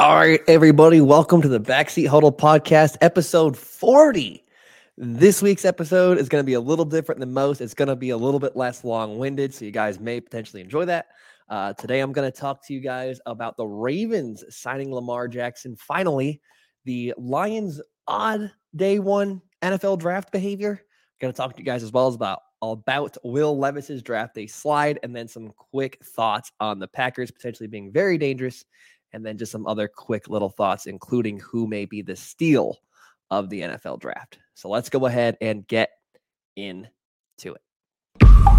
All right, everybody, welcome to the Backseat Huddle podcast, episode 40. This week's episode is going to be a little different than most. It's going to be a little bit less long winded, so you guys may potentially enjoy that. Uh, today, I'm going to talk to you guys about the Ravens signing Lamar Jackson. Finally, the Lions' odd day one NFL draft behavior. Going to talk to you guys as well as about about Will Levis's draft day slide, and then some quick thoughts on the Packers potentially being very dangerous and then just some other quick little thoughts, including who may be the steal of the NFL draft. So let's go ahead and get into it.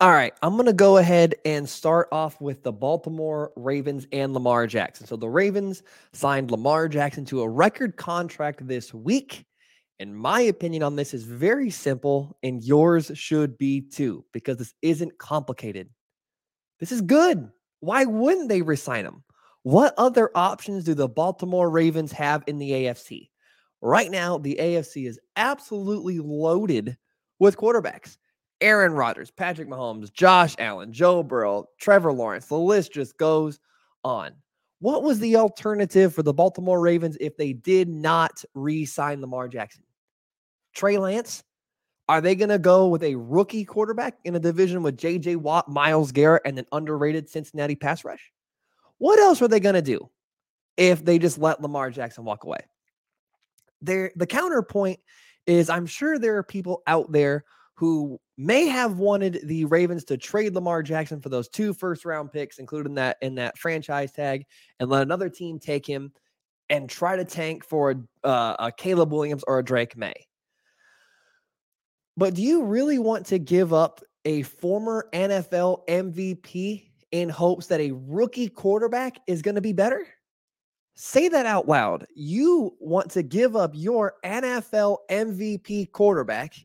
All right, I'm going to go ahead and start off with the Baltimore Ravens and Lamar Jackson. So the Ravens signed Lamar Jackson to a record contract this week. And my opinion on this is very simple, and yours should be too, because this isn't complicated. This is good. Why wouldn't they resign him? What other options do the Baltimore Ravens have in the AFC? Right now, the AFC is absolutely loaded with quarterbacks. Aaron Rodgers, Patrick Mahomes, Josh Allen, Joe Burrow, Trevor Lawrence. The list just goes on. What was the alternative for the Baltimore Ravens if they did not re sign Lamar Jackson? Trey Lance? Are they going to go with a rookie quarterback in a division with JJ Watt, Myles Garrett, and an underrated Cincinnati pass rush? What else are they going to do if they just let Lamar Jackson walk away? There, the counterpoint is I'm sure there are people out there who may have wanted the Ravens to trade Lamar Jackson for those two first round picks, including that in that franchise tag, and let another team take him and try to tank for a, uh, a Caleb Williams or a Drake Maye. But do you really want to give up a former NFL MVP in hopes that a rookie quarterback is going to be better? Say that out loud. You want to give up your NFL MVP quarterback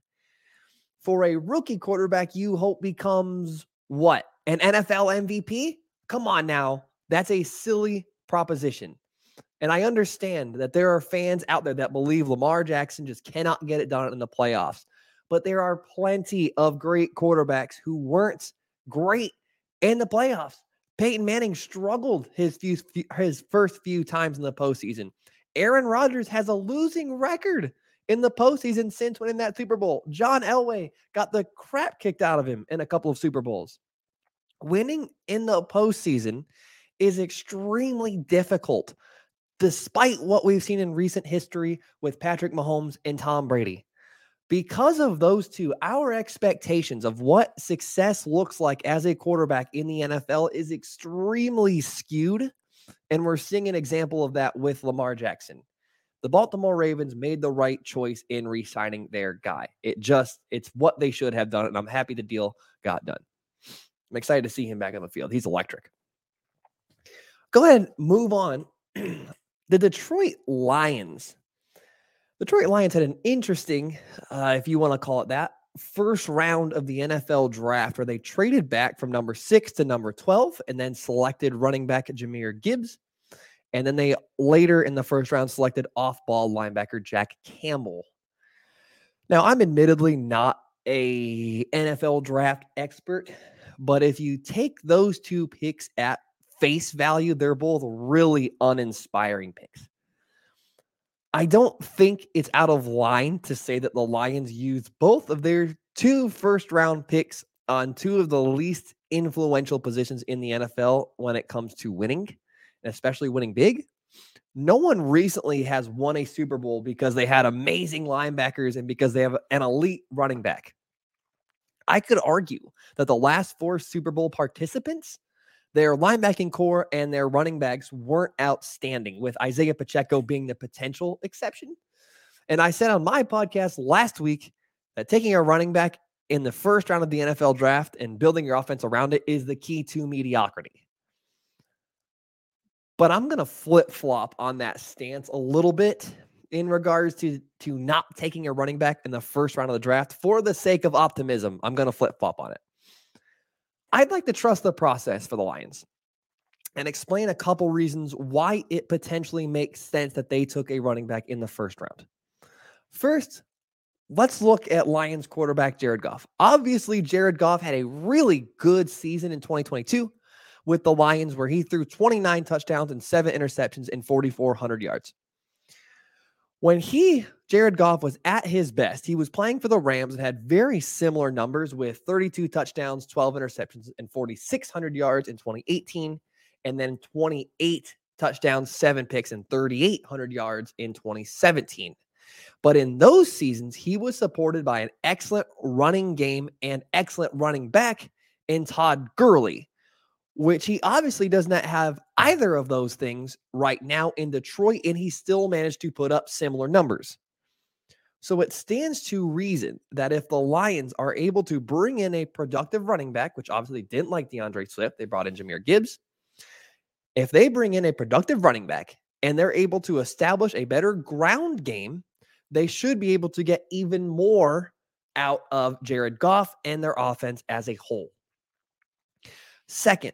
for a rookie quarterback you hope becomes what? An NFL MVP? Come on now. That's a silly proposition. And I understand that there are fans out there that believe Lamar Jackson just cannot get it done in the playoffs. But there are plenty of great quarterbacks who weren't great in the playoffs. Peyton Manning struggled his few, his first few times in the postseason. Aaron Rodgers has a losing record in the postseason since winning that Super Bowl. John Elway got the crap kicked out of him in a couple of Super Bowls. Winning in the postseason is extremely difficult, despite what we've seen in recent history with Patrick Mahomes and Tom Brady. Because of those two, our expectations of what success looks like as a quarterback in the NFL is extremely skewed. And we're seeing an example of that with Lamar Jackson the Baltimore Ravens made the right choice in re-signing their guy. It just it's what they should have done, and I'm happy the deal got done. I'm excited to see him back on the field. He's electric. Go ahead, move on. the Detroit Lions. Detroit Lions had an interesting, uh, if you want to call it that, first round of the NFL draft where they traded back from number six to number 12 and then selected running back Jahmyr Gibbs and then they later in the first round selected off ball linebacker Jack Campbell. Now, I'm admittedly not a NFL draft expert, but if you take those two picks at face value, they're both really uninspiring picks. I don't think it's out of line to say that the Lions used both of their two first round picks on two of the least influential positions in the NFL when it comes to winning especially winning big. No one recently has won a Super Bowl because they had amazing linebackers and because they have an elite running back. I could argue that the last four Super Bowl participants, their linebacking core and their running backs weren't outstanding, with Isaiah Pacheco being the potential exception. And I said on my podcast last week that taking a running back in the first round of the NFL draft and building your offense around it is the key to mediocrity but I'm going to flip flop on that stance a little bit in regards to to not taking a running back in the first round of the draft for the sake of optimism. I'm going to flip flop on it. I'd like to trust the process for the Lions. and explain a couple reasons why it potentially makes sense that they took a running back in the first round. First, let's look at Lions quarterback Jared Goff. Obviously, Jared Goff had a really good season in 2022 with the Lions, where he threw 29 touchdowns and seven interceptions in 4,400 yards. When he, Jared Goff, was at his best, he was playing for the Rams and had very similar numbers with 32 touchdowns, 12 interceptions, and 4,600 yards in 2018 and then 28 touchdowns, seven picks, and 3,800 yards in 2017. But in those seasons, he was supported by an excellent running game and excellent running back in Todd Gurley, which he obviously does not have either of those things right now in Detroit, and he still managed to put up similar numbers. So it stands to reason that if the Lions are able to bring in a productive running back, which obviously didn't like D'Andre Swift, they brought in Jahmyr Gibbs. If they bring in a productive running back and they're able to establish a better ground game, they should be able to get even more out of Jared Goff and their offense as a whole. Second,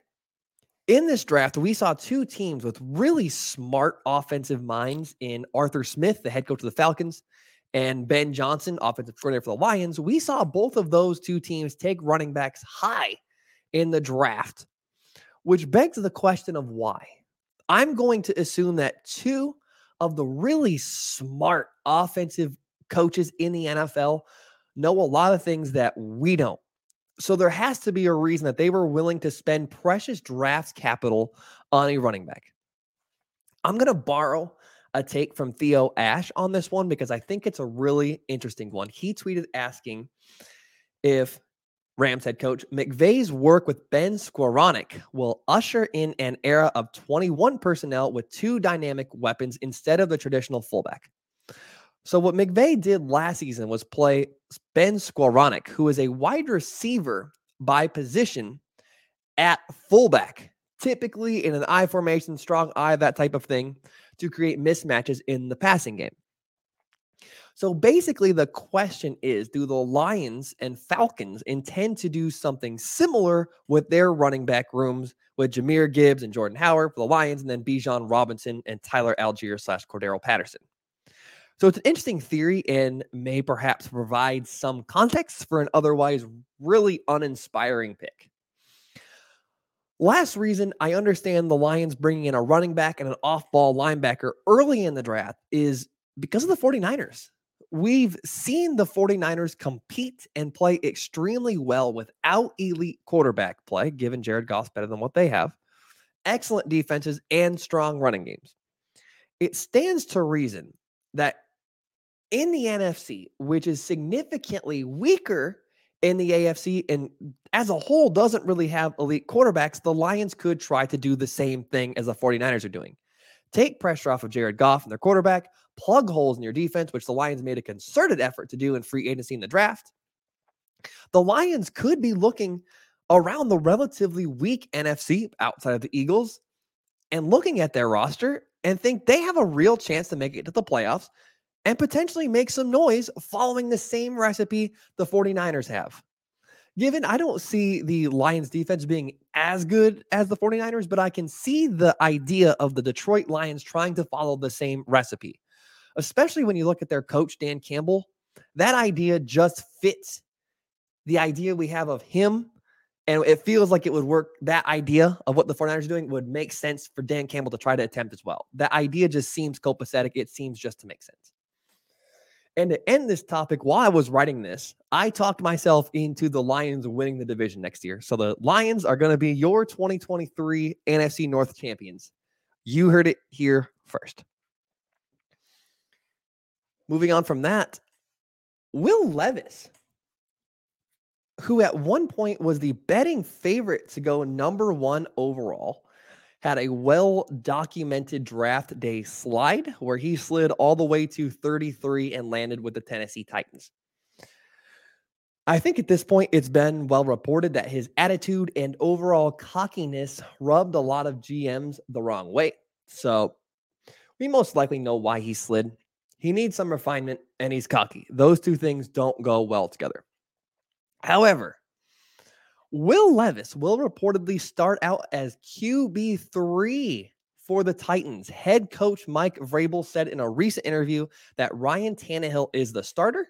in this draft, we saw two teams with really smart offensive minds in Arthur Smith, the head coach of the Falcons, and Ben Johnson, offensive coordinator for the Lions. We saw both of those two teams take running backs high in the draft which begs the question of why. I'm going to assume that two of the really smart offensive coaches in the NFL know a lot of things that we don't. So there has to be a reason that they were willing to spend precious draft capital on a running back. I'm going to borrow a take from Theo Ash on this one because I think it's a really interesting one. He tweeted asking if Rams head coach McVay's work with Ben Skowronek will usher in an era of 21 personnel with two dynamic weapons instead of the traditional fullback. So what McVay did last season was play Ben Skowronek, who is a wide receiver by position at fullback, typically in an I formation, strong I, that type of thing, to create mismatches in the passing game. So basically, the question is do the Lions and Falcons intend to do something similar with their running back rooms with Jahmyr Gibbs and Jordan Howard for the Lions, and then Bijan Robinson and Tyler Allgeier slash Cordarrelle Patterson? So it's an interesting theory and may perhaps provide some context for an otherwise really uninspiring pick. Last reason I understand the Lions bringing in a running back and an off ball linebacker early in the draft is because of the 49ers we've seen the 49ers compete and play extremely well without elite quarterback play, given Jared Goff better than what they have, excellent defenses, and strong running games. It stands to reason that in the NFC, which is significantly weaker in the AFC and as a whole doesn't really have elite quarterbacks, the Lions could try to do the same thing as the 49ers are doing. Take pressure off of Jared Goff and their quarterback, plug holes in your defense, which the Lions made a concerted effort to do in free agency in the draft. The Lions could be looking around the relatively weak NFC outside of the Eagles and looking at their roster and think they have a real chance to make it to the playoffs and potentially make some noise following the same recipe the 49ers have. Given I don't see the Lions defense being as good as the 49ers, but I can see the idea of the Detroit Lions trying to follow the same recipe especially when you look at their coach, Dan Campbell. That idea just fits the idea we have of him. And it feels like it would work. That idea of what the 49ers are doing would make sense for Dan Campbell to try to attempt as well. That idea just seems copacetic. It seems just to make sense. And to end this topic, while I was writing this, I talked myself into the Lions winning the division next year. So the Lions are going to be your 2023 NFC North champions. You heard it here first. Moving on from that, Will Levis, who at one point was the betting favorite to go number one overall, had a well documented draft day slide where he slid all the way to 33 and landed with the Tennessee Titans. I think at this point, it's been well reported that his attitude and overall cockiness rubbed a lot of GMs the wrong way. So we most likely know why he slid. He needs some refinement and he's cocky. Those two things don't go well together. However, Will Levis will reportedly start out as QB3 for the Titans. Head coach Mike Vrabel said in a recent interview that Ryan Tannehill is the starter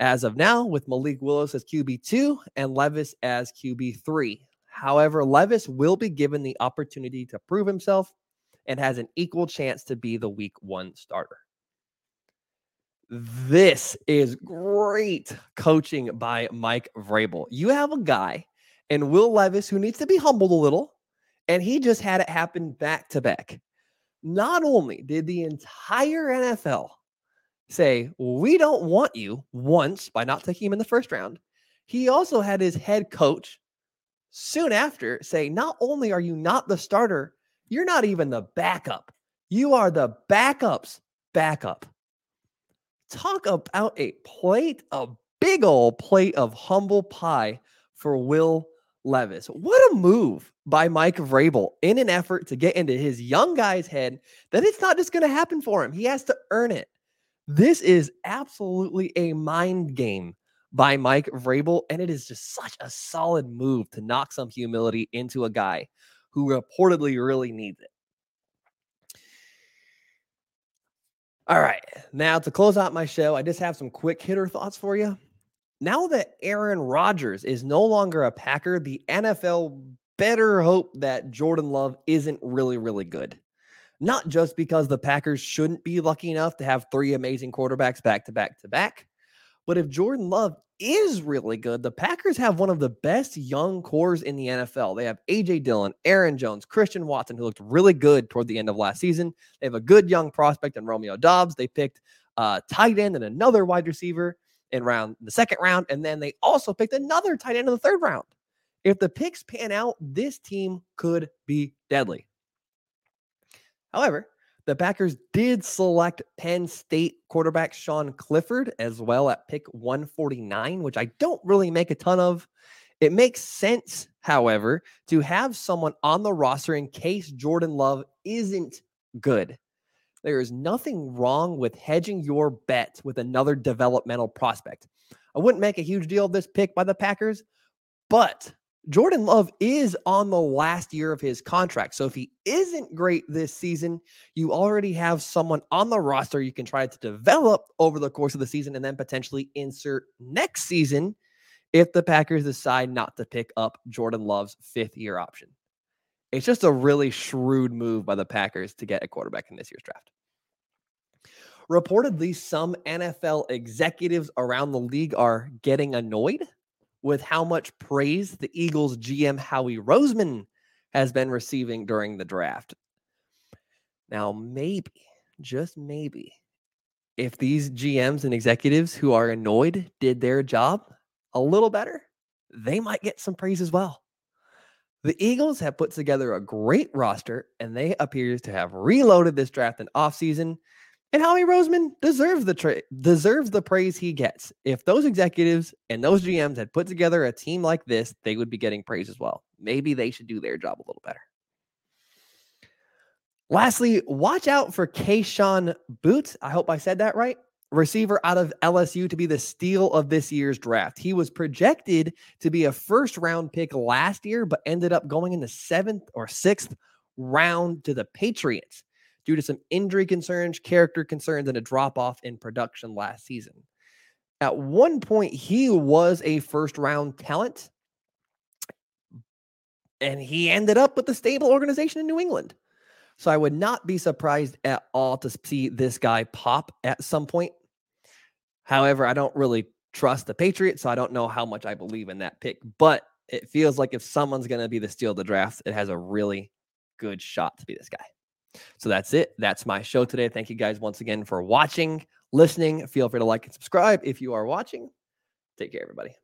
as of now, with Malik Willis as QB2 and Levis as QB3. However, Levis will be given the opportunity to prove himself and has an equal chance to be the week one starter. This is great coaching by Mike Vrabel. You have a guy and Will Levis who needs to be humbled a little, and he just had it happen back to back. Not only did the entire NFL say, We don't want you once by not taking him in the first round, he also had his head coach soon after say, Not only are you not the starter, you're not even the backup. You are the backup's backup. Talk about a plate, a big old plate of humble pie for Will Levis. What a move by Mike Vrabel in an effort to get into his young guy's head that it's not just going to happen for him. He has to earn it. This is absolutely a mind game by Mike Vrabel, and it is just such a solid move to knock some humility into a guy who reportedly really needs it. All right. Now, to close out my show, I just have some quick hitter thoughts for you. Now that Aaron Rodgers is no longer a Packer, the NFL better hope that Jordan Love isn't really, really good. Not just because the Packers shouldn't be lucky enough to have three amazing quarterbacks back to back to back, but if Jordan Love is really good, the Packers have one of the best young cores in the NFL. They have AJ Dillon, Aaron Jones, Christian Watson, who looked really good toward the end of last season. They have a good young prospect in Romeo Doubs. They picked uh, tight end and another wide receiver in round the second round, and then they also picked another tight end in the third round. If the picks pan out, this team could be deadly. However, the Packers did select Penn State quarterback Sean Clifford as well at pick 149, which I don't really make a ton of. It makes sense, however, to have someone on the roster in case Jordan Love isn't good. There is nothing wrong with hedging your bet with another developmental prospect. I wouldn't make a huge deal of this pick by the Packers, but Jordan Love is on the last year of his contract. So if he isn't great this season, you already have someone on the roster you can try to develop over the course of the season and then potentially insert next season if the Packers decide not to pick up Jordan Love's fifth year option. It's just a really shrewd move by the Packers to get a quarterback in this year's draft. Reportedly, some NFL executives around the league are getting annoyed with how much praise the Eagles GM Howie Roseman has been receiving during the draft. Now, maybe, just maybe, if these GMs and executives who are annoyed did their job a little better, they might get some praise as well. The Eagles have put together a great roster and they appear to have reloaded this draft and offseason and Howie Roseman deserves the tra- deserves the praise he gets. If those executives and those GMs had put together a team like this, they would be getting praise as well. Maybe they should do their job a little better. Lastly, watch out for Kayshon Boots. I hope I said that right. Receiver out of LSU to be the steal of this year's draft. He was projected to be a first round pick last year, but ended up going in the seventh or sixth round to the Patriots due to some injury concerns, character concerns, and a drop off in production last season. At one point, he was a first round talent, and he ended up with a stable organization in New England. So I would not be surprised at all to see this guy pop at some point. However, I don't really trust the Patriots, so I don't know how much I believe in that pick. But it feels like if someone's going to be the steal of the draft, it has a really good shot to be this guy. So that's it. That's my show today. Thank you guys once again for watching, listening. Feel free to like and subscribe if you are watching. Take care, everybody.